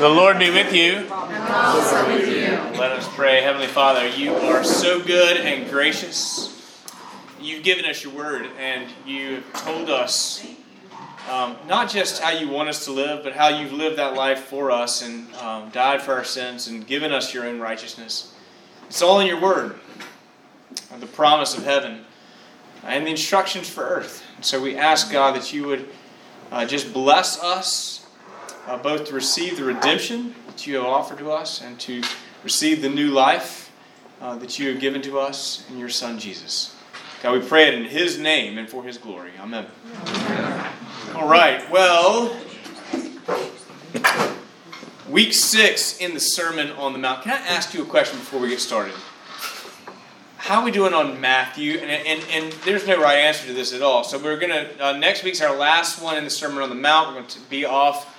The Lord be with you. And also with you. Let us pray. Heavenly Father, you are so good and gracious. You've given us your word, and you have told us um, not just how you want us to live, but how you've lived that life for us and um, died for our sins and given us your own righteousness. It's all in your word, the promise of heaven, and the instructions for earth. And so we ask, God, that you would uh, just bless us uh, both to receive the redemption that you have offered to us and to receive the new life uh, that you have given to us in your Son Jesus. God, we pray it in His name and for His glory. Amen. All right, well, week six in the Sermon on the Mount. Can I ask you a question before we get started? How are we doing on Matthew? And, and, and there's no right answer to this at all. So we're going to, uh, next week's our last one in the Sermon on the Mount. We're going to be off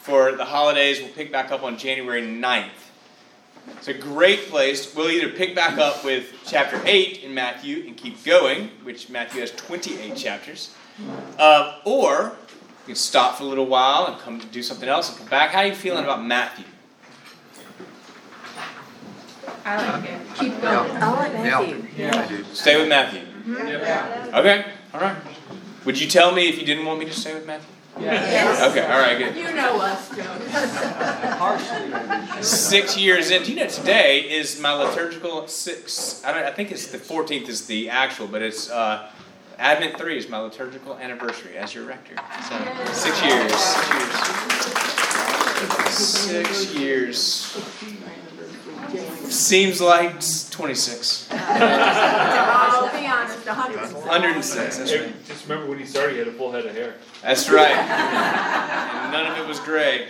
for the holidays. We'll pick back up on January 9th. It's a great place. We'll either pick back up with chapter 8 in Matthew and keep going, which Matthew has 28 chapters, uh, or we can stop for a little while and come do something else and come back. How are you feeling about Matthew? I like it. Keep going. I like Matthew. Yeah, I do. Stay with Matthew. Yeah. Okay, all right. Would you tell me if you didn't want me to stay with Matthew? Yes. Okay, all right, good. You know us, Joe. Six years in. Do you know today is my liturgical six? I, don't, I think it's the 14th is the actual, but it's uh, Advent 3 is my liturgical anniversary as your rector. So six years. Six years. Six years. Seems like 26. I'll be honest, a hundred percent. 106. That's right. Just remember when he started, he had a full head of hair. That's right. And none of it was gray.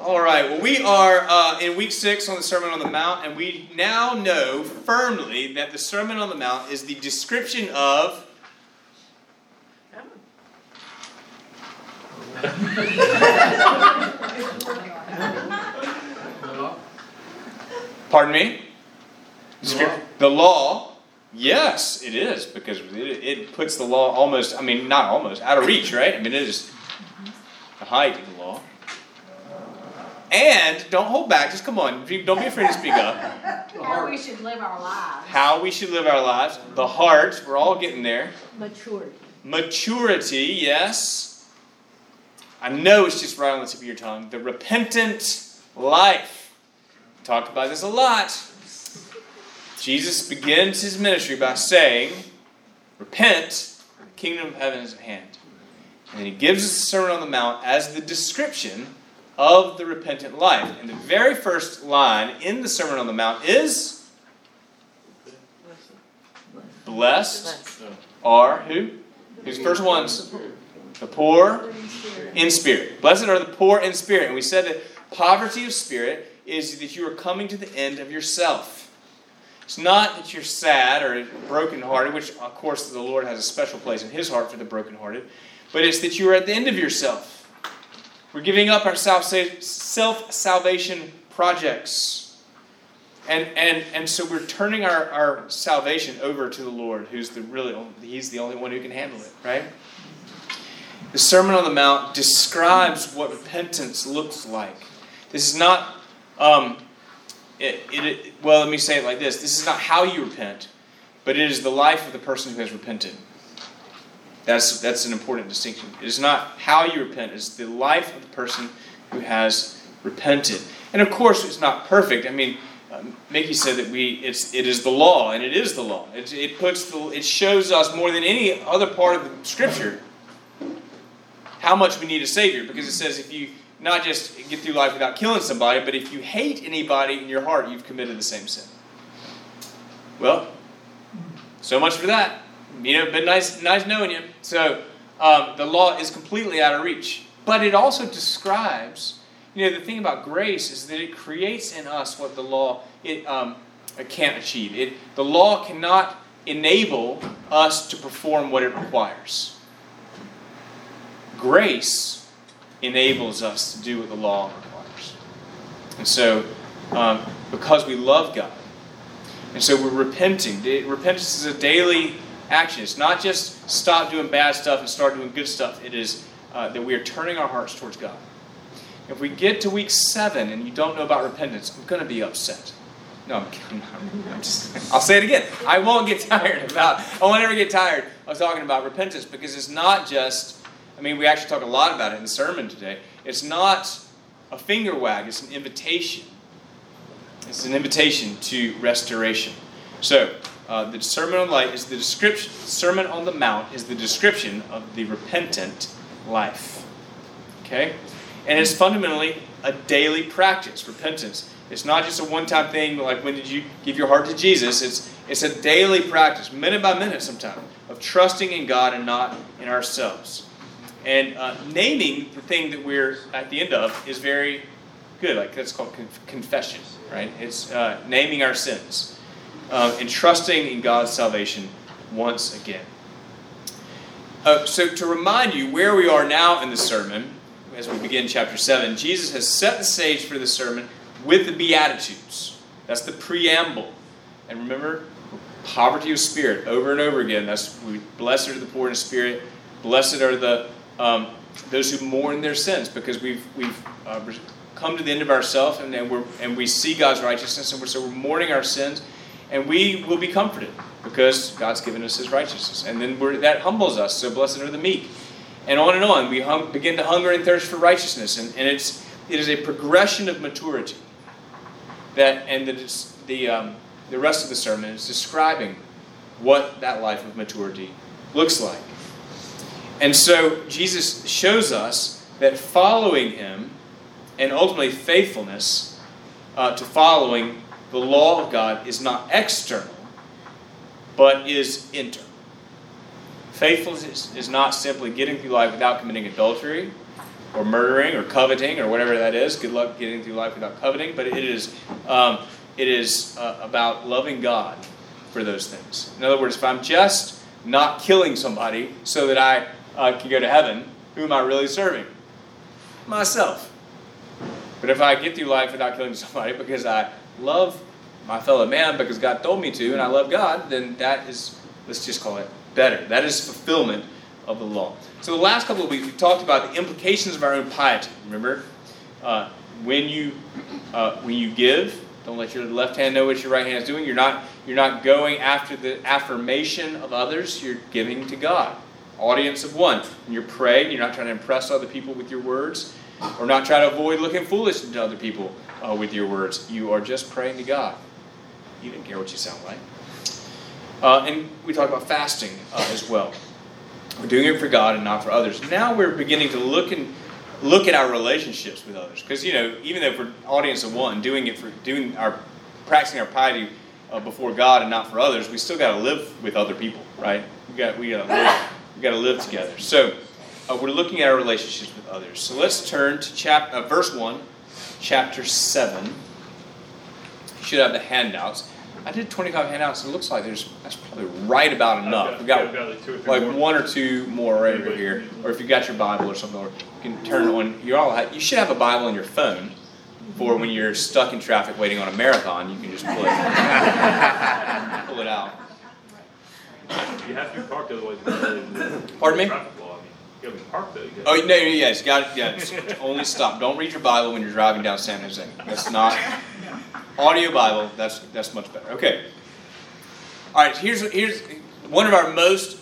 All right. Well, we are uh, in week six on the Sermon on the Mount, and we now know firmly that the Sermon on the Mount is the description of. Pardon me? Descrip- The law. Yes, it is because it, it puts the law almost. I mean, not almost out of reach, right? I mean, it is the height of the law. And don't hold back. Just come on. Don't be afraid to speak up. How we should live our lives. How we should live our lives. The heart. We're all getting there. Maturity. Maturity. Yes. I know it's just right on the tip of your tongue. The repentant life. Talked about this a lot. Jesus begins his ministry by saying, Repent, the kingdom of heaven is at hand. And he gives us the Sermon on the Mount as the description of the repentant life. And the very first line in the Sermon on the Mount is Blessed are who? Who's first ones? The poor in spirit. Blessed are the poor in spirit. And we said that poverty of spirit is that you are coming to the end of yourself. It's not that you're sad or brokenhearted, which of course the Lord has a special place in His heart for the brokenhearted, but it's that you are at the end of yourself. We're giving up our self salvation projects. And, and, and so we're turning our, our salvation over to the Lord, who's the really He's the only one who can handle it, right? The Sermon on the Mount describes what repentance looks like. This is not um, it, it, well, let me say it like this this is not how you repent, but it is the life of the person who has repented. That's, that's an important distinction. It is not how you repent, it's the life of the person who has repented. And of course, it's not perfect. I mean, uh, Mickey said that we it's it is the law, and it is the law. It, it puts the, it shows us more than any other part of the Scripture how much we need a Savior, because it says if you not just get through life without killing somebody, but if you hate anybody in your heart, you've committed the same sin. Well, so much for that. You know, been nice, nice knowing you. So um, the law is completely out of reach, but it also describes. You know, the thing about grace is that it creates in us what the law it um, can't achieve. It the law cannot enable us to perform what it requires. Grace enables us to do what the law requires. And so, um, because we love God, and so we're repenting. Repentance is a daily action. It's not just stop doing bad stuff and start doing good stuff. It is uh, that we are turning our hearts towards God. If we get to week seven and you don't know about repentance, I'm going to be upset. No, I'm, I'm, I'm just, I'll say it again. I won't get tired about, I won't ever get tired of talking about repentance because it's not just, I mean, we actually talk a lot about it in the sermon today. It's not a finger wag, it's an invitation. It's an invitation to restoration. So, uh, the Sermon on Light is the description. Sermon on the Mount is the description of the repentant life. Okay, and it's fundamentally a daily practice. Repentance. It's not just a one-time thing. Like when did you give your heart to Jesus? It's it's a daily practice, minute by minute, sometimes, of trusting in God and not in ourselves. And uh, naming the thing that we're at the end of is very good. Like that's called confession, right? It's uh, naming our sins uh, and trusting in God's salvation once again. Uh, so, to remind you where we are now in the sermon, as we begin chapter 7, Jesus has set the stage for the sermon with the Beatitudes. That's the preamble. And remember, poverty of spirit over and over again. That's we, blessed are the poor in spirit. Blessed are the um, those who mourn their sins, because we've we've uh, come to the end of ourselves, and, and, we're and we see God's righteousness, and we're, so we're mourning our sins and we will be comforted because God's given us His righteousness. And then that humbles us. So blessed are the meek. And on and on. We hum, begin to hunger and thirst for righteousness. And, and it's, it is a progression of maturity. That, and the, the, um, the rest of the sermon is describing what that life of maturity looks like. And so Jesus shows us that following Him and ultimately faithfulness uh, to following the law of God is not external, but is internal. Faithfulness is not simply getting through life without committing adultery or murdering or coveting or whatever that is. Good luck getting through life without coveting, but it is, um, it is uh, about loving God for those things. In other words, if I'm just not killing somebody so that I uh, can go to heaven, who am I really serving? Myself. But if I get through life without killing somebody because I love my fellow man because God told me to, and I love God, then that is, let's just call it better. That is fulfillment of the law. So the last couple of weeks we talked about the implications of our own piety. Remember, uh, when you uh, when you give, don't let your left hand know what your right hand is doing. You're not you're not going after the affirmation of others. You're giving to God. Audience of one. You're praying, you're not trying to impress other people with your words, or not try to avoid looking foolish to other people uh, with your words. You are just praying to God. You didn't care what you sound like. Uh, and we talk about fasting uh, as well. We're doing it for God and not for others. Now we're beginning to look and look at our relationships with others, because you know, even though we're audience of one, doing it for doing our practicing our piety uh, before God and not for others, we still got to live with other people, right? We got we got to live, we got to live together. So uh, we're looking at our relationships with others. So let's turn to chap- uh, verse one chapter 7. You should have the handouts. I did 25 handouts, and it looks like there's that's probably right about enough. Got, we got, got like, two like one or two more right over here, or if you've got your Bible or something, or you can turn on. You all have, you should have a Bible on your phone for when you're stuck in traffic waiting on a marathon. You can just pull it, pull it out. You have to be parked, otherwise. Pardon me? Traffic law. I mean, you gotta be parked though. You Oh gotta- no, no, yes, got it. Yeah, just only stop. Don't read your Bible when you're driving down San Jose. That's not audio Bible. That's that's much better. Okay. All right. Here's here's one of our most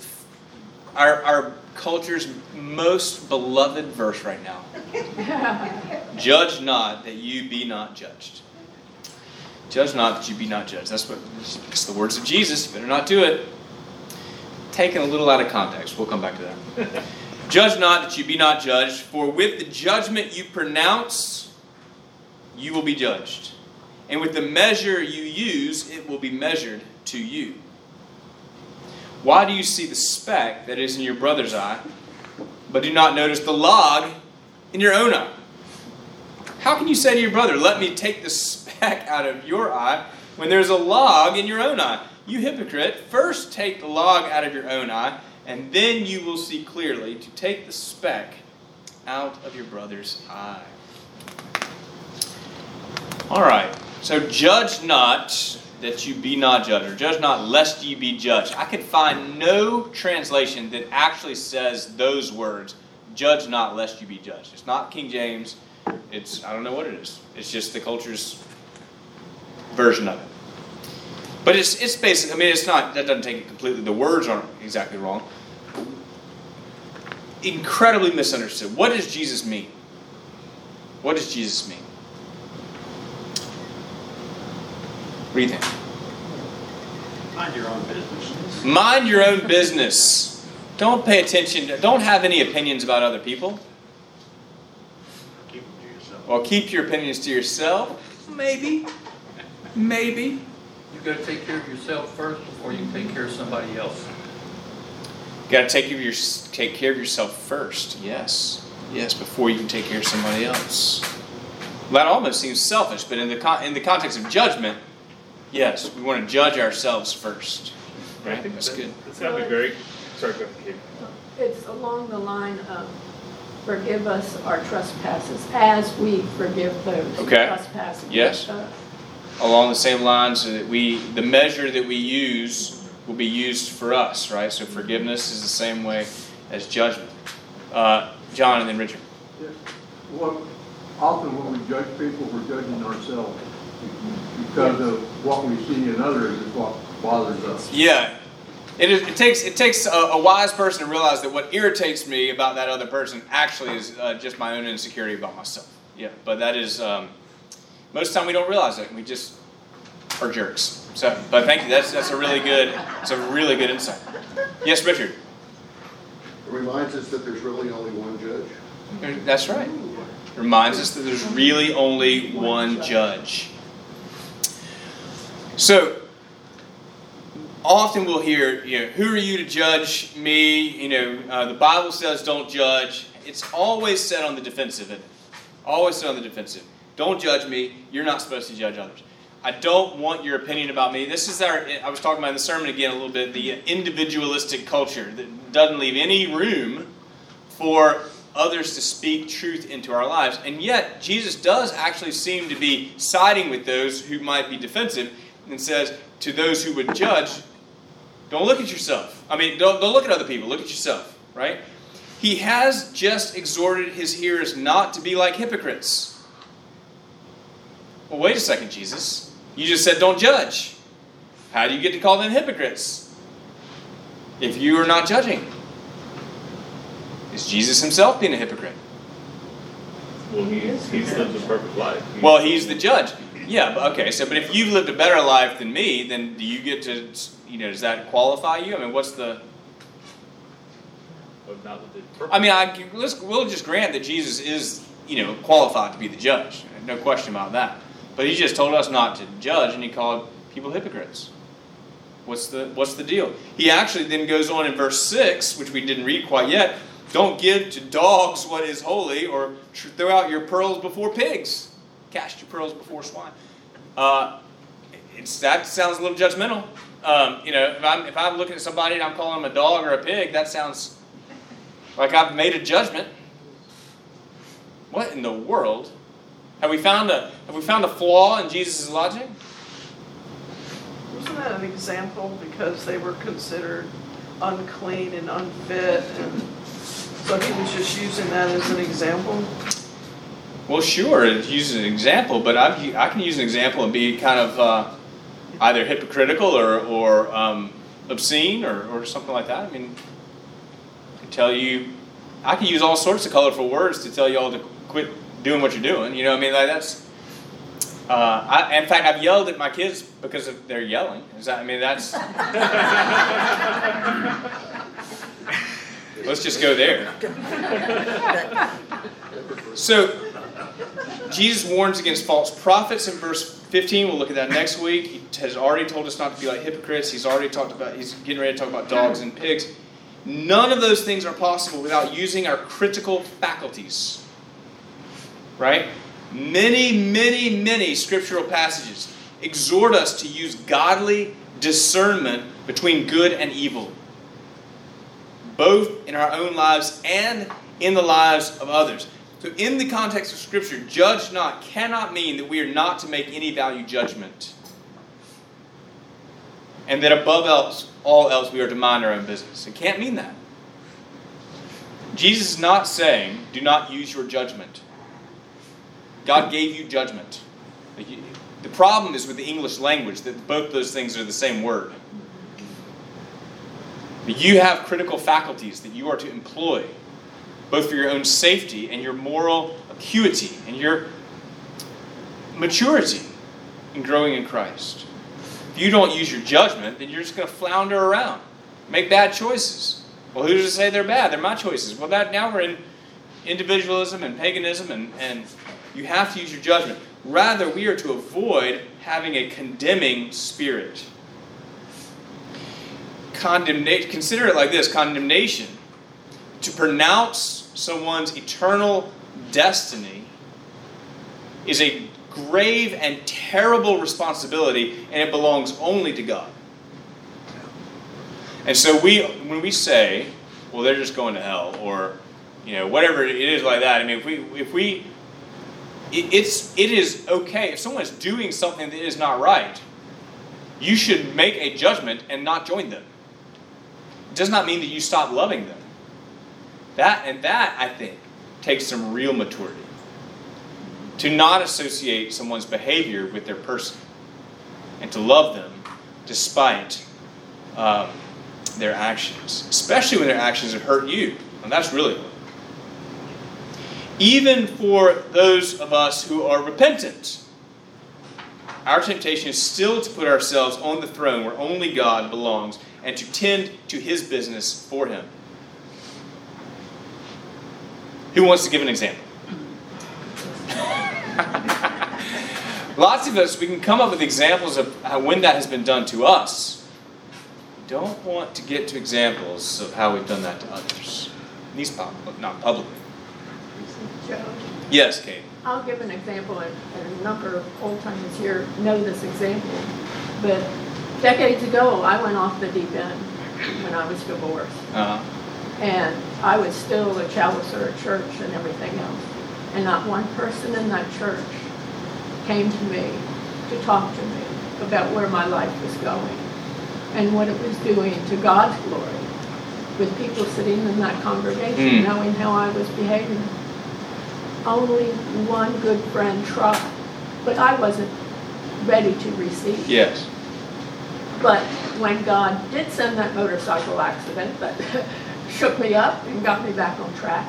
our our culture's most beloved verse right now. Judge not that you be not judged. Judge not that you be not judged. That's what it's the words of Jesus. You better not do it. Taken a little out of context. We'll come back to that. Judge not that you be not judged, for with the judgment you pronounce, you will be judged. And with the measure you use, it will be measured to you. Why do you see the speck that is in your brother's eye, but do not notice the log in your own eye? How can you say to your brother, Let me take the speck out of your eye, when there's a log in your own eye? You hypocrite, first take the log out of your own eye and then you will see clearly to take the speck out of your brother's eye. All right, so judge not that you be not judged, or judge not lest ye be judged. I can find no translation that actually says those words, judge not lest you be judged. It's not King James. It's I don't know what it is. It's just the culture's version of it. But it's it's basic. I mean, it's not that doesn't take it completely. The words aren't exactly wrong. Incredibly misunderstood. What does Jesus mean? What does Jesus mean? What do you think? Mind your own business. Mind your own business. Don't pay attention. To, don't have any opinions about other people. Keep them to yourself. Well, keep your opinions to yourself. Maybe. Maybe. You've got to take care of yourself first before you can take care of somebody else. You got to take care of your take care of yourself first. Yes. Yes, before you can take care of somebody else. That almost seems selfish, but in the con- in the context of judgment, yes, we want to judge ourselves first. I Right? think That's that- good. It's gotta be very, sorry, go ahead, It's along the line of forgive us our trespasses as we forgive those who Okay. trespass Yes. us. Along the same lines so that we the measure that we use will be used for us right? So forgiveness is the same way as judgment. Uh, john and then richard. Yes. Well, often when we judge people, we're judging ourselves because of what we see in others is what bothers us. yeah. It, is, it takes it takes a, a wise person to realize that what irritates me about that other person actually is uh, just my own insecurity about myself. Yeah but that is um, most of the time we don't realize it we just are jerks so but thank you that's that's a really good it's a really good insight yes richard It reminds us that there's really only one judge. That's right. It Reminds us that there's really only one judge. So, often we'll hear, you know, who are you to judge me? You know, uh, the Bible says don't judge. It's always set on the defensive? Always set on the defensive. Don't judge me. You're not supposed to judge others. I don't want your opinion about me. This is our, I was talking about in the sermon again a little bit, the individualistic culture that doesn't leave any room for others to speak truth into our lives. And yet, Jesus does actually seem to be siding with those who might be defensive and says to those who would judge, don't look at yourself. I mean, don't, don't look at other people, look at yourself, right? He has just exhorted his hearers not to be like hypocrites. Well, wait a second, Jesus. You just said don't judge. How do you get to call them hypocrites? If you are not judging. Is Jesus himself being a hypocrite? Well, he is. he's lived a perfect life. He- Well, he's the judge. Yeah, but okay. So, but if you've lived a better life than me, then do you get to, you know, does that qualify you? I mean, what's the? But not that they perfect. I mean, I let's we'll just grant that Jesus is, you know, qualified to be the judge. No question about that. But he just told us not to judge, and he called people hypocrites. What's the what's the deal? He actually then goes on in verse six, which we didn't read quite yet. Don't give to dogs what is holy, or throw out your pearls before pigs. Cast your pearls before swine. Uh, that sounds a little judgmental. Um, you know, if I'm if I'm looking at somebody and I'm calling them a dog or a pig, that sounds like I've made a judgment. What in the world? Have we found a have we found a flaw in Jesus' logic? Wasn't that an example because they were considered unclean and unfit and so he was just using that as an example? Well, sure, it uses an example, but I, I can use an example and be kind of uh, either hypocritical or, or um, obscene or, or something like that. I mean, I can tell you, I can use all sorts of colorful words to tell you all to quit doing what you're doing. You know, what I mean, like that's. Uh, I, in fact, I've yelled at my kids because of they're yelling. Is that? I mean, that's. Let's just go there. So, Jesus warns against false prophets in verse 15. We'll look at that next week. He has already told us not to be like hypocrites. He's already talked about, he's getting ready to talk about dogs and pigs. None of those things are possible without using our critical faculties. Right? Many, many, many scriptural passages exhort us to use godly discernment between good and evil, both in our own lives and in the lives of others. So, in the context of Scripture, judge not cannot mean that we are not to make any value judgment. And that above else, all else we are to mind our own business. It can't mean that. Jesus is not saying, do not use your judgment. God gave you judgment. The problem is with the English language that both those things are the same word. You have critical faculties that you are to employ, both for your own safety and your moral acuity and your maturity in growing in Christ. If you don't use your judgment, then you're just going to flounder around, make bad choices. Well, who's to say they're bad? They're my choices. Well, that now we're in individualism and paganism, and, and you have to use your judgment. Rather, we are to avoid having a condemning spirit. Condemnation, consider it like this condemnation. To pronounce someone's eternal destiny is a grave and terrible responsibility, and it belongs only to God. And so we, when we say, well, they're just going to hell, or you know, whatever it is like that. I mean, if we, if we, it, it's, it is okay if someone is doing something that is not right. You should make a judgment and not join them. It does not mean that you stop loving them. That and that, I think, takes some real maturity. To not associate someone's behavior with their person, and to love them despite. Um, their actions, especially when their actions have hurt you. And that's really. Even for those of us who are repentant, our temptation is still to put ourselves on the throne where only God belongs and to tend to his business for him. Who wants to give an example? Lots of us, we can come up with examples of how, when that has been done to us We don't want to get to examples of how we've done that to others. At least not publicly. Joe? Yes, Kate. I'll give an example, and a number of old timers here know this example. But decades ago, I went off the deep end when I was divorced. Uh-huh. And I was still a chancellor at church and everything else. And not one person in that church came to me to talk to me about where my life was going and what it was doing to God's glory with people sitting in that congregation mm. knowing how I was behaving. Only one good friend tried, but I wasn't ready to receive. Yes. But when God did send that motorcycle accident that shook me up and got me back on track,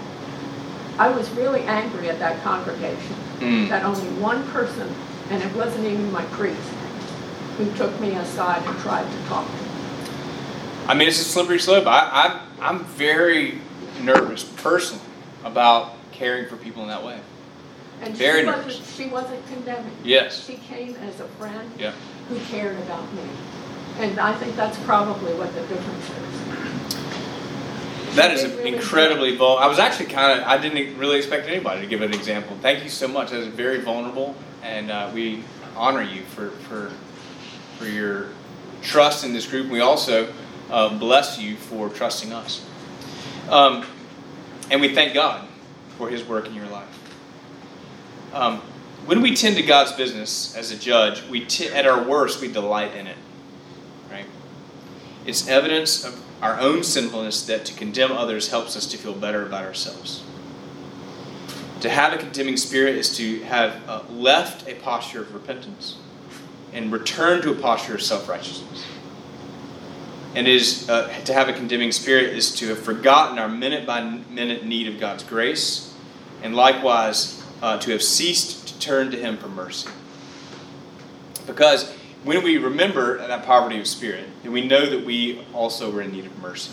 I was really angry at that congregation mm. that only one person, and it wasn't even my priest, who took me aside and tried to talk to me. I mean, it's a slippery slope. I, I'm, I'm very nervous personally about caring for people in that way. And very she nervous. Wasn't, she wasn't condemning. Yes. She came as a friend yeah. who cared about me. And I think that's probably what the difference is. That is really incredibly vulnerable. I was actually kind of, I didn't really expect anybody to give an example. Thank you so much. That is very vulnerable, and uh, we honor you for, for for your trust in this group. We also uh, bless you for trusting us. Um, and we thank God for his work in your life. Um, when we tend to God's business as a judge, we t- at our worst, we delight in it. Right? It's evidence of our own sinfulness that to condemn others helps us to feel better about ourselves. To have a condemning spirit is to have uh, left a posture of repentance and return to a posture of self righteousness. And is uh, to have a condemning spirit is to have forgotten our minute by minute need of God's grace, and likewise uh, to have ceased to turn to Him for mercy. Because when we remember that poverty of spirit, then we know that we also are in need of mercy.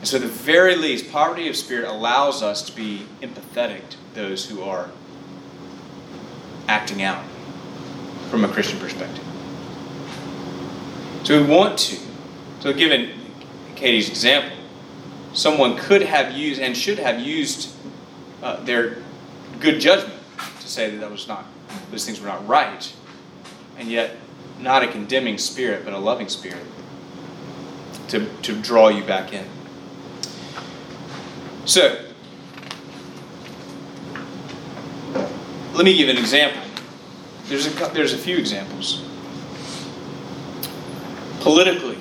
And so, at the very least, poverty of spirit allows us to be empathetic to those who are acting out from a Christian perspective. So we want to. So, given Katie's example, someone could have used and should have used uh, their good judgment to say that that was not those things were not right, and yet not a condemning spirit, but a loving spirit to, to draw you back in. So, let me give an example. There's a, there's a few examples. Politically,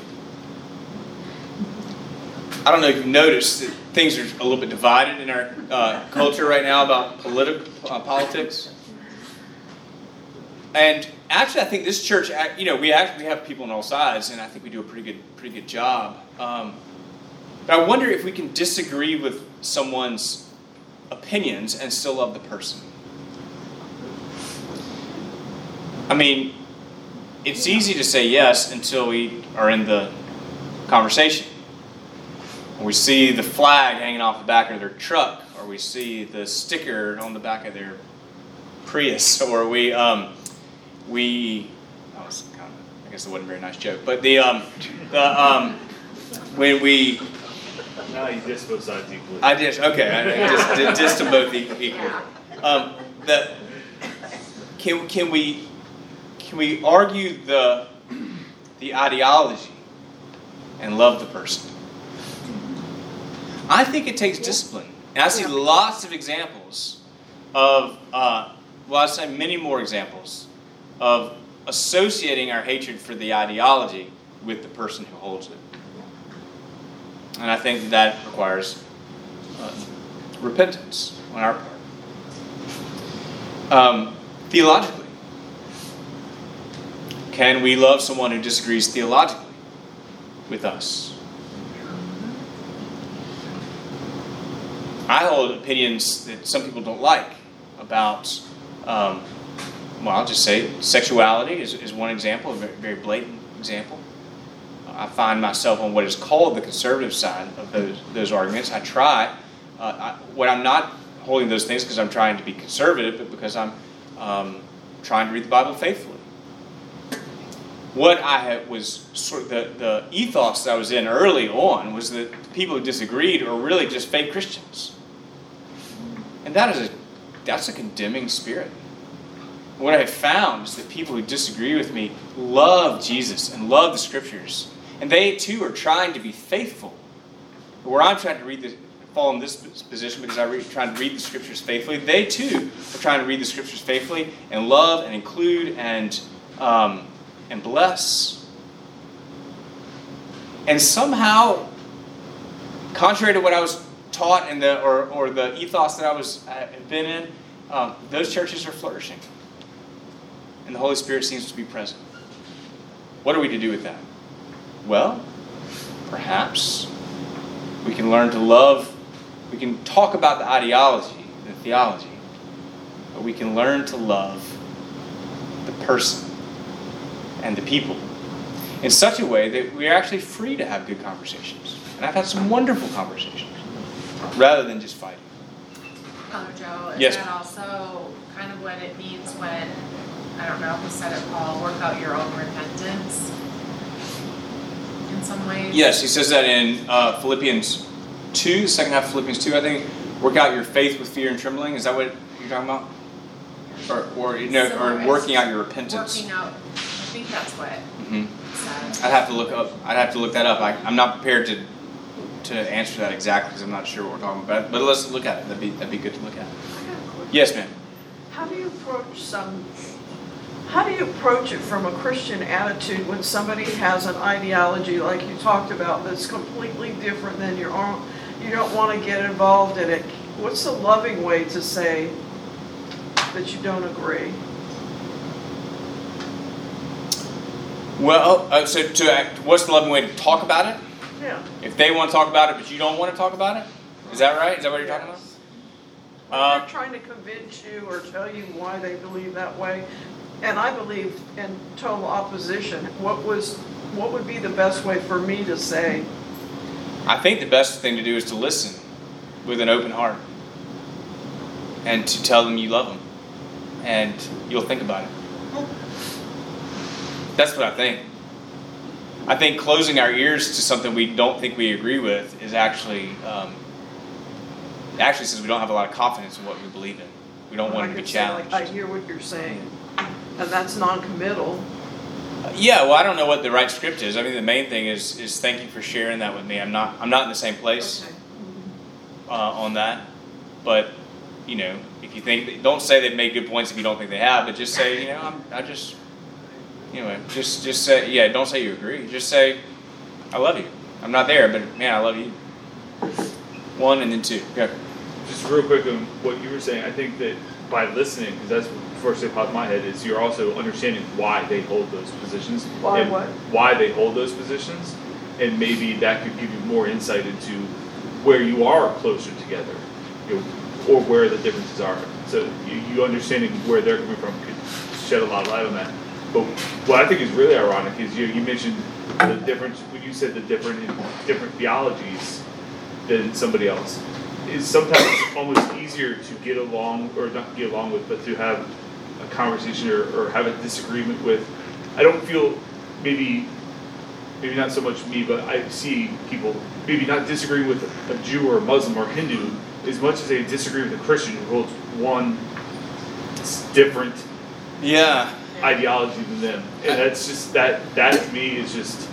I don't know if you've noticed that things are a little bit divided in our uh, culture right now about politi- uh, politics. And actually, I think this church, you know, we actually have people on all sides, and I think we do a pretty good, pretty good job. Um, but I wonder if we can disagree with someone's opinions and still love the person. I mean, it's easy to say yes until we are in the conversation. We see the flag hanging off the back of their truck, or we see the sticker on the back of their Prius, or we um, we that was kind of I guess it wasn't a very nice joke, but the um, the um, when we No, you just both sides equally. I just okay I just just to both equal. Um, the can can we can we argue the the ideology and love the person? I think it takes discipline, and I see lots of examples of uh, well, I say many more examples of associating our hatred for the ideology with the person who holds it. And I think that requires uh, repentance on our part. Um, theologically, can we love someone who disagrees theologically with us? Opinions that some people don't like about, um, well, I'll just say sexuality is, is one example, a very, very blatant example. I find myself on what is called the conservative side of those, those arguments. I try, uh, I, when I'm not holding those things because I'm trying to be conservative, but because I'm um, trying to read the Bible faithfully. What I had was sort of the, the ethos that I was in early on was that people who disagreed were really just fake Christians. And that is a, that's a condemning spirit. What I have found is that people who disagree with me love Jesus and love the scriptures. And they too are trying to be faithful. Where I'm trying to read the, fall in this position because I'm trying to read the scriptures faithfully, they too are trying to read the scriptures faithfully and love and include and, um, and bless. And somehow, contrary to what I was taught and the or, or the ethos that I was uh, been in, um, those churches are flourishing, and the Holy Spirit seems to be present. What are we to do with that? Well, perhaps we can learn to love. We can talk about the ideology, the theology, but we can learn to love the person and the people in such a way that we are actually free to have good conversations. And I've had some wonderful conversations rather than just fighting. Father Joe, is Yes. that also kind of what it means when, I don't know who said it, Paul, work out your own repentance? In some ways? Yes, he says that in uh, Philippians 2, the second half of Philippians 2, I think. Work out your faith with fear and trembling. Is that what you're talking about? Or, or, you know, or working out your repentance. Working out, I think that's what it hmm. I'd have to look up. I'd have to look that up. I, I'm not prepared to to answer that exactly because I'm not sure what we're talking about. But let's look at it. That'd be that'd be good to look at. I got a question. Yes, ma'am. How do you approach some, how do you approach it from a Christian attitude when somebody has an ideology like you talked about that's completely different than your own? You don't want to get involved in it. What's the loving way to say that you don't agree? Well, uh, so to act, what's the loving way to talk about it? Yeah. If they want to talk about it, but you don't want to talk about it, is that right? Is that what you're talking about? Yes. Uh, They're trying to convince you or tell you why they believe that way. And I believe in total opposition. What was, what would be the best way for me to say, I think the best thing to do is to listen with an open heart and to tell them you love them and you'll think about it. That's what I think. I think closing our ears to something we don't think we agree with is actually um, actually says we don't have a lot of confidence in what we believe in. We don't want I to be say, like, challenged. I hear what you're saying, and that's non-committal. Yeah, well, I don't know what the right script is. I mean, the main thing is is thank you for sharing that with me. I'm not I'm not in the same place. Okay. uh, on that. But you know, if you think, don't say they've made good points if you don't think they have, but just say, you know, I'm, I just, you know, just just say, yeah, don't say you agree. Just say, I love you. I'm not there, but man, I love you. one and then two. Go. Just real quick on what you were saying, I think that by listening, because that's what first thing popped in my head, is you're also understanding why they hold those positions. Why and what? Why they hold those positions, and maybe that could give you more insight into where you are closer together, you know, or where the differences are. So you, you understanding where they're coming from could shed a lot of light on that. But what I think is really ironic is you, you mentioned the difference when you said the different different theologies than somebody else. Is sometimes almost easier to get along or not get along with, but to have a conversation or, or have a disagreement with. I don't feel maybe maybe not so much me, but I see people maybe not disagreeing with a Jew or a Muslim or Hindu as much as they disagree with a Christian who holds one different Yeah. Ideology than them. And that's just that that to me is just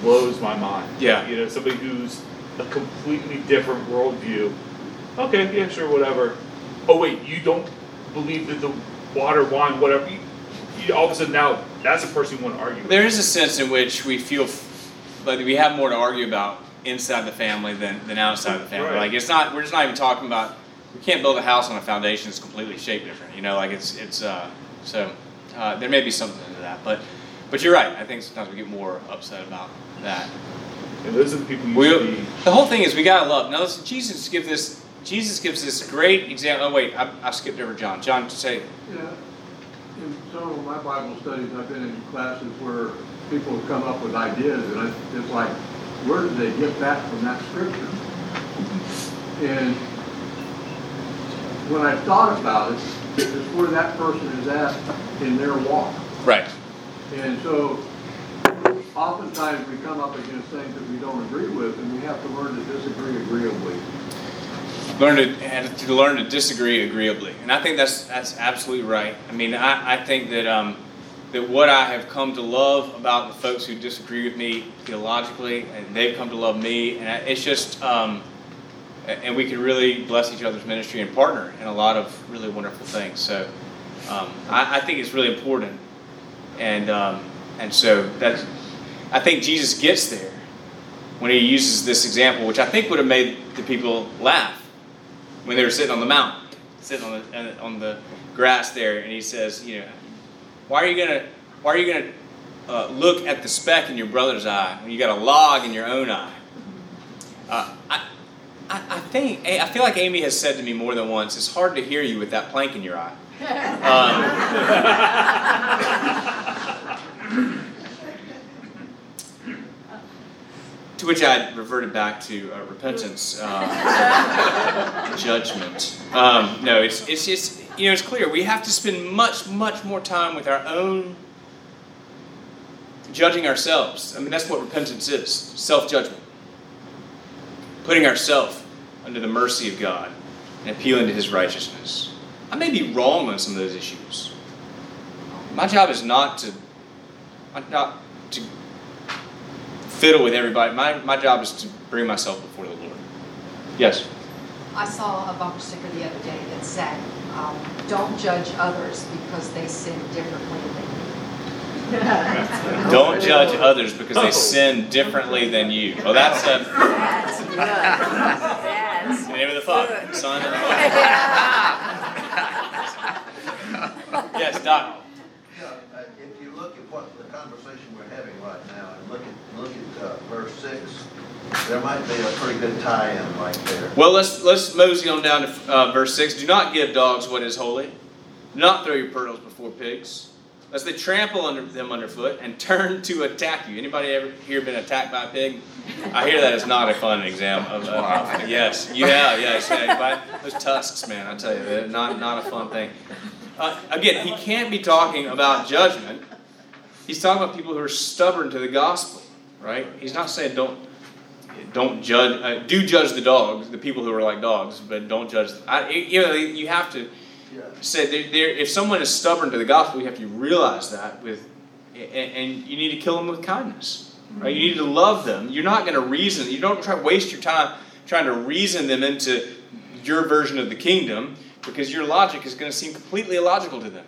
blows my mind. Yeah. You know, somebody who's a completely different worldview. Okay, yeah, sure, whatever. Oh wait, you don't believe that the water, wine, whatever. You, you, all of a sudden now that's a person you want to argue with. There is a sense in which we feel f- like we have more to argue about inside the family than, than outside the family. Right. Like it's not we're just not even talking about we can't build a house on a foundation that's completely shaped different. You know, like it's it's uh, so uh, there may be something to that, but but you're right. I think sometimes we get more upset about that. And those are the people you We, the whole thing is we gotta love. Now listen, Jesus gives this. Jesus gives this great example. Oh wait, I, I skipped over John. John, to say Yeah, in some of my Bible studies, I've been in classes where people have come up with ideas, and I, it's like, where did they get that from that scripture? And when I thought about it, it's where that person is at in their walk. right. And so oftentimes we come up against things that we don't agree with, and we have to learn to disagree agreeably. learn to to learn to disagree agreeably, and I think that's that's absolutely right. I mean, I, I think that um, that what I have come to love about the folks who disagree with me theologically, and they've come to love me, and I- it's just um, and we can really bless each other's ministry and partner in a lot of really wonderful things. So um, I, I think it's really important, and um, and so that's I think Jesus gets there when he uses this example, which I think would have made the people laugh when they were sitting on the mountain, sitting on the on the grass there, and he says, you know, why are you gonna why are you gonna uh, look at the speck in your brother's eye when you got a log in your own eye? Uh, I, I think I feel like Amy has said to me more than once, it's hard to hear you with that plank in your eye. Um, to which I reverted back to uh, repentance, uh, judgment. Um, no, it's it's just you know it's clear we have to spend much much more time with our own judging ourselves. I mean that's what repentance is: self-judgment, putting ourselves under the mercy of God and appealing to His righteousness. I may be wrong on some of those issues. My job is not to not to fiddle with everybody. My, my job is to bring myself before the Lord. Yes. I saw a bumper sticker the other day that said, um, "Don't judge others because they sin differently than you." Don't judge others because they sin differently than you. Well, that's uh, That's good. That's the name of the Father, good. Son, and the Holy Yes, Doc. Yeah, uh, if you look at what the conversation we're having right now, and look at, look at uh, verse six, there might be a pretty good tie-in right there. Well, let's let's mosey on down to uh, verse six. Do not give dogs what is holy. Do not throw your pearls before pigs, lest they trample under them underfoot and turn to attack you. Anybody ever here been attacked by a pig? I hear that is not a fun exam of, of yes, yeah, yes, yeah. By those tusks, man, I tell you, they're not not a fun thing. Uh, again, he can't be talking about judgment. He's talking about people who are stubborn to the gospel, right? He's not saying don't don't judge. Uh, do judge the dogs, the people who are like dogs, but don't judge. I, you know, you have to Yeah. there, there, if someone is stubborn to the gospel, you have to realize that with, and, and you need to kill them with kindness, right? You need to love them. You're not going to reason. You don't try to waste your time trying to reason them into your version of the kingdom because your logic is going to seem completely illogical to them.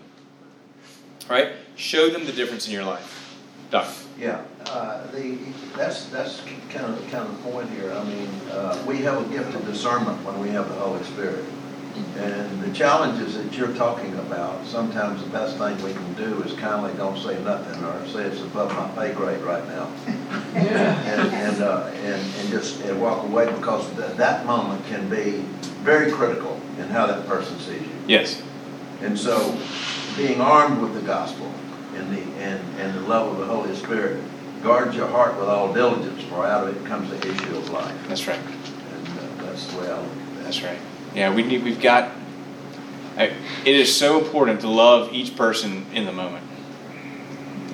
Right? Show them the difference in your life. Doctor. Yeah, uh, the, that's, that's kind of, kind of the point here. I mean, uh, we have a gift of discernment when we have the Holy Spirit. And the challenges that you're talking about, sometimes the best thing we can do is kindly don't say nothing or say it's above my pay grade right now. And, and, uh, and, and just and walk away because th- that moment can be very critical in how that person sees you. Yes. And so, being armed with the gospel and the, and, and the love of the Holy Spirit, guard your heart with all diligence, for out of it comes the issue of life. That's right. And uh, that's the way I look at that. That's right. Yeah, we need. We've got. I, it is so important to love each person in the moment,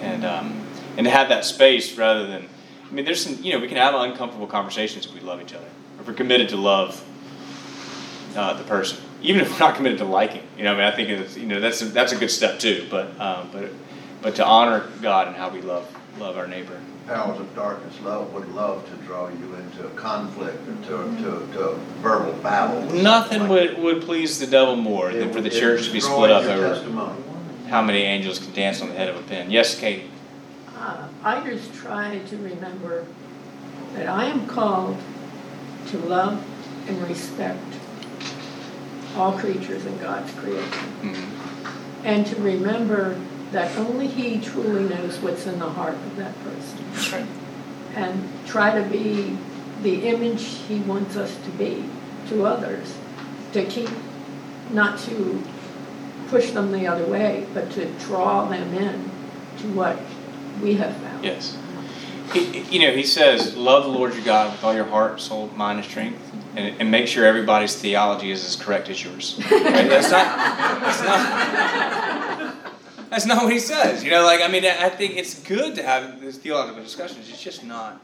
and um, and to have that space rather than. I mean, there's some. You know, we can have uncomfortable conversations if we love each other, if we're committed to love uh, the person, even if we're not committed to liking. You know, I mean, I think it's, you know that's a, that's a good step too. But um, but but to honor God and how we love love our neighbor. Powers of darkness love would love to draw you into a conflict or to, to, to a verbal battle. Nothing something would, like would please the devil more that. than for the It- it church to be split up over testimony. how many angels can dance on the head of a pin. Yes, Kate. Uh, I just try to remember that I am called to love and respect all creatures in God's creation. Mhm. And to remember that only He truly knows what's in the heart of that person. And try to be the image He wants us to be to others. To keep, not to push them the other way, but to draw them in to what we have found. Yes. He, you know, he says, love the Lord your God with all your heart, soul, mind, and strength, and, and make sure everybody's theology is as correct as yours. Right? That's not. That's not. That's not what he says. You know, like I mean, I think it's good to have these theological discussions. It's just not.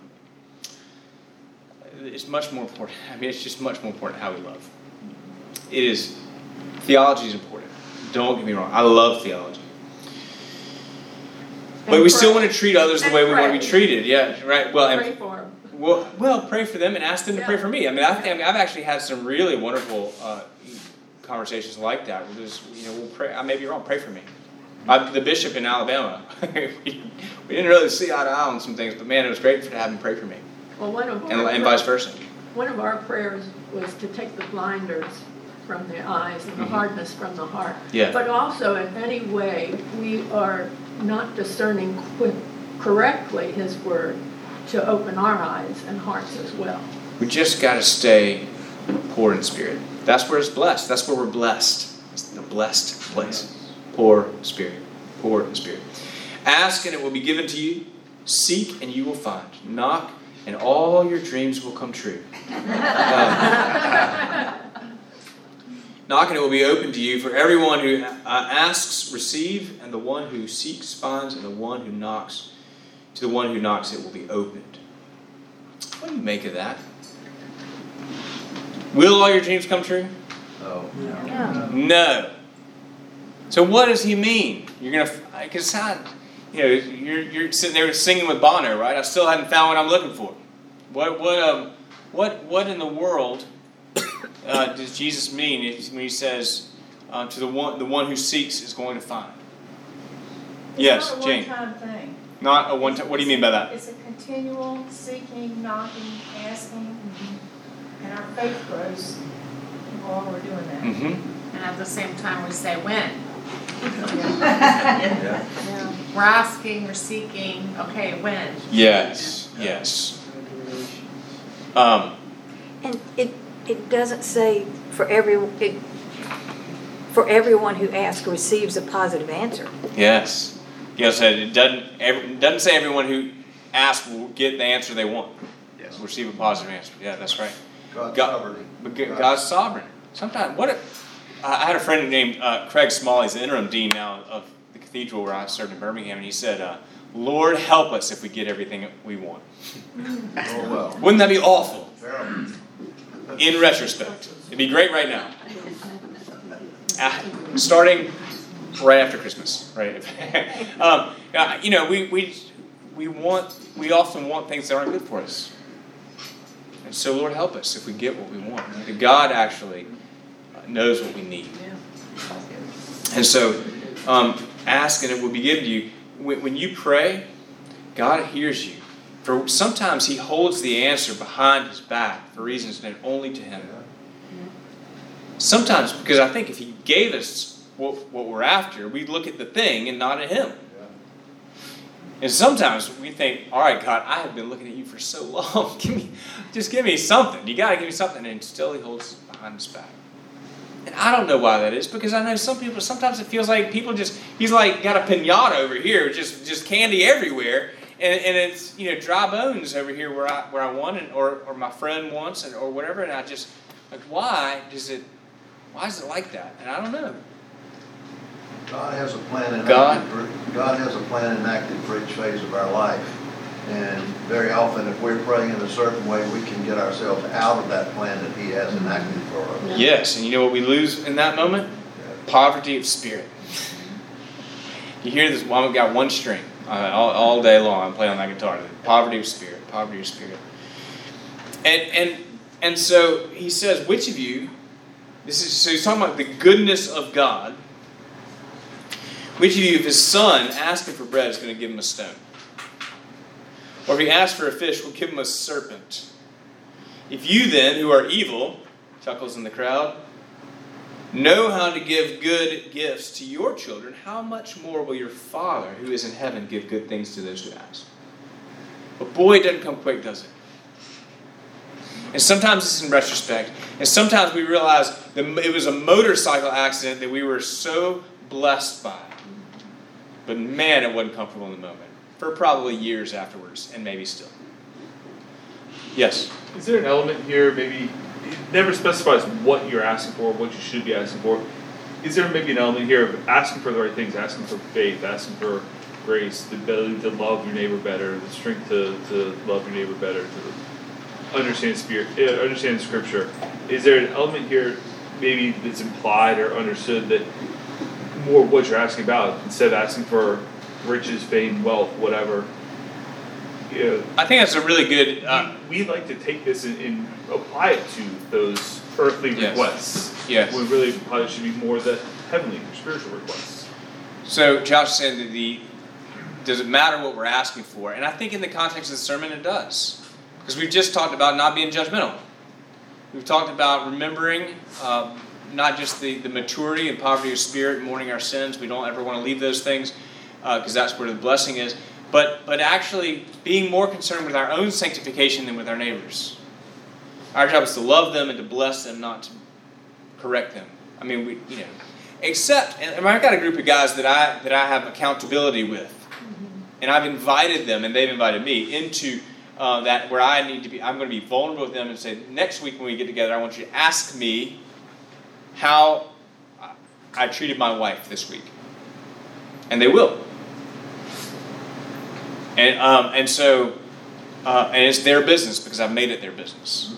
It's much more important. I mean, it's just much more important how we love. It is. Theology is important. Don't get me wrong. I love theology. But And we still want to treat others the And way we want to be treated. Yeah, right. Well, Pray for 'em. well, well, pray for them and ask them to pray for me. I mean, I think I've actually had some really wonderful uh, conversations like that. Just, you know, we'll pray. I may be wrong. Pray for me. I, the bishop in Alabama, we didn't really see eye to eye on some things, but man, it was great to have him pray for me, Well, one of and, and vice versa. One of our prayers was to take the blinders from the eyes and the Mhm. hardness from the heart. Yeah. But also, in any way, we are not discerning qu- correctly His Word to open our eyes and hearts as well. We just got to stay poor in spirit. That's where it's blessed. That's where we're blessed. It's the blessed place. Poor spirit. Poor in spirit. Ask and it will be given to you. Seek and you will find. Knock and all your dreams will come true. Um, knock and it will be open to you. For everyone who uh, asks, receive, and the one who seeks, finds, and the one who knocks, to the one who knocks, it will be opened. What do you make of that? Will all your dreams come true? Oh, No. So what does he mean? You're gonna, because you know, you're you're sitting there singing with Bono, right? I still haven't found what I'm looking for. What what um what what in the world uh, does Jesus mean when he says uh, to the one the one who seeks is going to find? Yes, It's not a Jane. one-time thing. Not a one time. What do you mean by that? It's a continual seeking, knocking, asking, and our faith grows while we're doing that. Mm-hmm. And at the same time, we say when. Yeah. We're asking, we're seeking, okay, when? Yes. Yes. Um, And it, it doesn't say for every, it, for everyone who asks receives a positive answer. Yes. Yes, it doesn't. Every, it doesn't say everyone who asks will get the answer they want. Yes. Receive a positive answer. Yeah, that's right. God's God- sovereignty. But G- God's sovereign. Sometimes, what if I had a friend named uh, Craig Smalley, he's the interim dean now of the cathedral where I served in Birmingham, and he said, uh, "Lord, help us if we get everything we want." Oh, well. Wouldn't that be awful? In retrospect, it'd be great right now. Ah, starting right after Christmas, right? um, uh, you know, we, we, we want, we often want things that aren't good for us. And so, Lord, help us if we get what we want. That God actually knows what we need. And so, um, ask and it will be given to you. When, when you pray, God hears you. For sometimes He holds the answer behind His back for reasons known only to Him. Sometimes, because I think if He gave us what, what we're after, we'd look at the thing and not at Him. And sometimes we think, all right, God, I have been looking at you for so long. give me, just give me something. You got to give me something. And still He holds behind His back. And I don't know why that is because I know some people. Sometimes it feels like people just he's like got a pinata over here, just just candy everywhere, and, and it's you know dry bones over here where I where I want it or or my friend wants it or whatever, and I just like why does it why is it like that? And I don't know. God has a plan enacted God? for, God has a plan enacted for each phase of our life. And very often, if we're praying in a certain way, we can get ourselves out of that plan that He has enacted for us. Yes, and you know what we lose in that moment? Poverty of spirit. You hear this? Well, I've got one string uh, all, all day long. I'm playing on that guitar. Poverty of spirit. Poverty of spirit. And and and so he says, which of you? This is so he's talking about the goodness of God. Which of you, if his son asks him for bread, is going to give him a stone? Or if he asks for a fish, we'll give him a serpent? If you then, who are evil, chuckles in the crowd, know how to give good gifts to your children, how much more will your Father who is in heaven give good things to those who ask? But boy, it doesn't come quick, does it? And sometimes it's in retrospect, and sometimes we realize that it was a motorcycle accident that we were so blessed by. But man, it wasn't comfortable in the moment. For probably years afterwards, and maybe still. Yes? Is there an element here, maybe, it never specifies what you're asking for, what you should be asking for. Is there maybe an element here of asking for the right things, asking for faith, asking for grace, the ability to love your neighbor better, the strength to, to love your neighbor better, to understand spirit, uh, understand scripture? Is there an element here, maybe that's implied or understood that more what you're asking about instead of asking for riches, fame, wealth, whatever? You know, I think that's a really good. Uh, we, we like to take this and, and apply it to those earthly requests. Yes. We really probably should be more the heavenly spiritual requests. So Josh said that the does it matter what we're asking for? And I think in the context of the sermon it does. Because we've just talked about not being judgmental. We've talked about remembering um, not just the, the maturity and poverty of spirit mourning our sins. We don't ever want to leave those things because that's where the blessing is. But, but actually being more concerned with our own sanctification than with our neighbors. Our job is to love them and to bless them, not to correct them. I mean, we, you know, except, and I've got a group of guys that I that I have accountability with, and I've invited them, and they've invited me into uh, that where I need to be. I'm going to be vulnerable with them and say, next week when we get together, I want you to ask me how I- I treated my wife this week, and they will. And um, and so, uh, and it's their business because I've made it their business,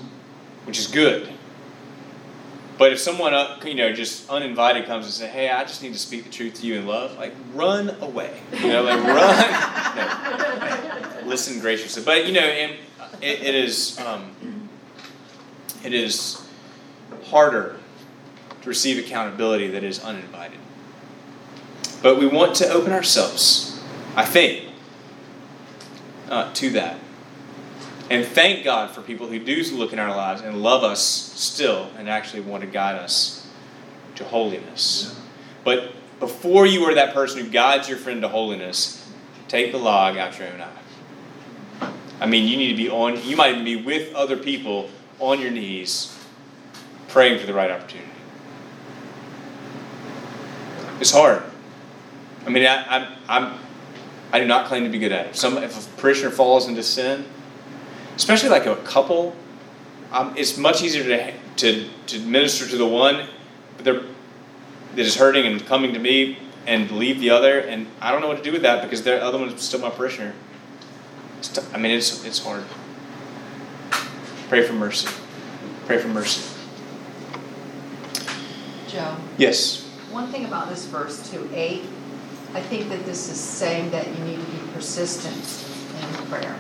which is good. But if someone, uh, you know, just uninvited comes and say, "Hey, I just need to speak the truth to you in love," like run away, you know, like run. No. Listen graciously, but you know, and it, it is, um, it is harder to receive accountability that is uninvited. But we want to open ourselves, I think, uh, to that. And thank God for people who do look in our lives and love us still and actually want to guide us to holiness. But before you are that person who guides your friend to holiness, take the log out your own eye. I mean, you need to be on, you might even be with other people on your knees praying for the right opportunity. It's hard. I mean, I, I'm, I'm, I do not claim to be good at it. Some, if a parishioner falls into sin, especially like a couple, um, it's much easier to, to, to minister to the one but they're, that is hurting and coming to me and leave the other. And I don't know what to do with that because the other one's still my parishioner. It's t- I mean, it's, it's hard. Pray for mercy. Pray for mercy. Joe, Yes. one thing about this verse two, eight, I think that this is saying that you need to be persistent in prayer.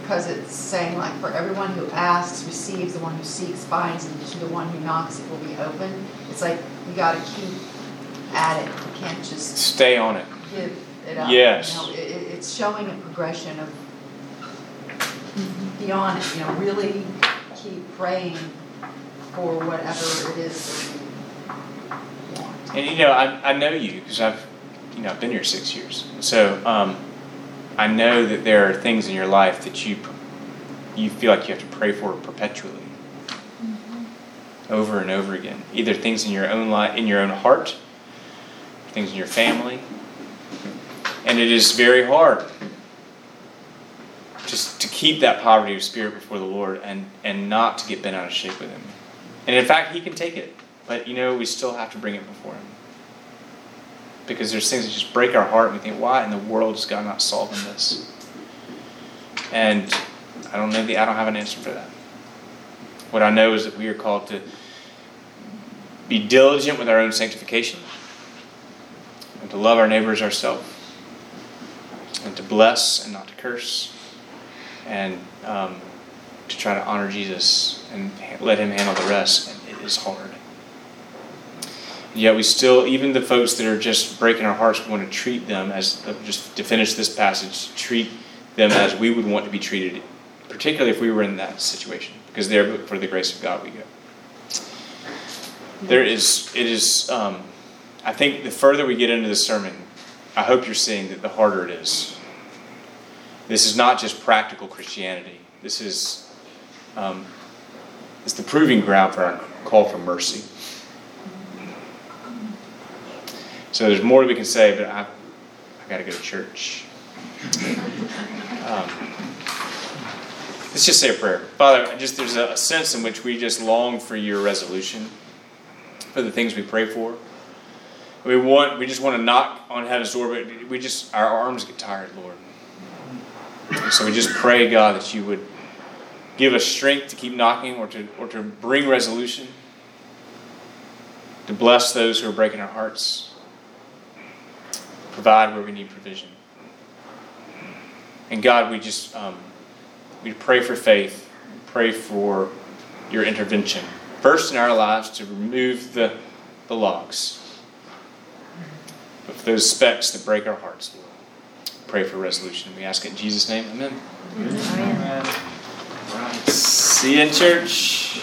Because it's saying like, for everyone who asks, receives, the one who seeks, finds, and to the one who knocks, it will be open. It's like, you gotta keep at it, you can't just Stay on it. give it up. Yes. You know, it, it's showing a progression of beyond it, you know, really keep praying for whatever it is that you want. And you know, I, I know you because I've, you know, I've been here six years. So um, I know that there are things in your life that you you feel like you have to pray for perpetually, over and over again. Either things in your own life, in your own heart, things in your family, and it is very hard just to keep that poverty of spirit before the Lord and and not to get bent out of shape with Him. And in fact, He can take it, but you know, we still have to bring it before Him because there's things that just break our heart and we think, why in the world is God not solving this? And I don't know the I don't have an answer for that. What I know is that we are called to be diligent with our own sanctification and to love our neighbors ourselves and to bless and not to curse and um, to try to honor Jesus and let him handle the rest. And it is hard. Yet we still, even the folks that are just breaking our hearts, we want to treat them as, just to finish this passage, treat them as we would want to be treated, particularly if we were in that situation, because there, for the grace of God, we go. There is, it is, um, I think the further we get into the sermon, I hope you're seeing that the harder it is. This is not just practical Christianity. This is, um, it's the proving ground for our call for mercy. So there's more we can say, but I, I got to go to church. Um, let's just say a prayer. Father, just there's a, a sense in which we just long for your resolution for the things we pray for. We want, we just want to knock on heaven's door, but we just our arms get tired, Lord. So we just pray, God, that you would give us strength to keep knocking or to or to bring resolution, to bless those who are breaking our hearts provide where we need provision. And God, we just um, we pray for faith, pray for your intervention. First in our lives to remove the, the logs of those specks that break our hearts, Lord. Pray for resolution. We ask it in Jesus' name. Amen. Amen. Amen. Right. See you in church.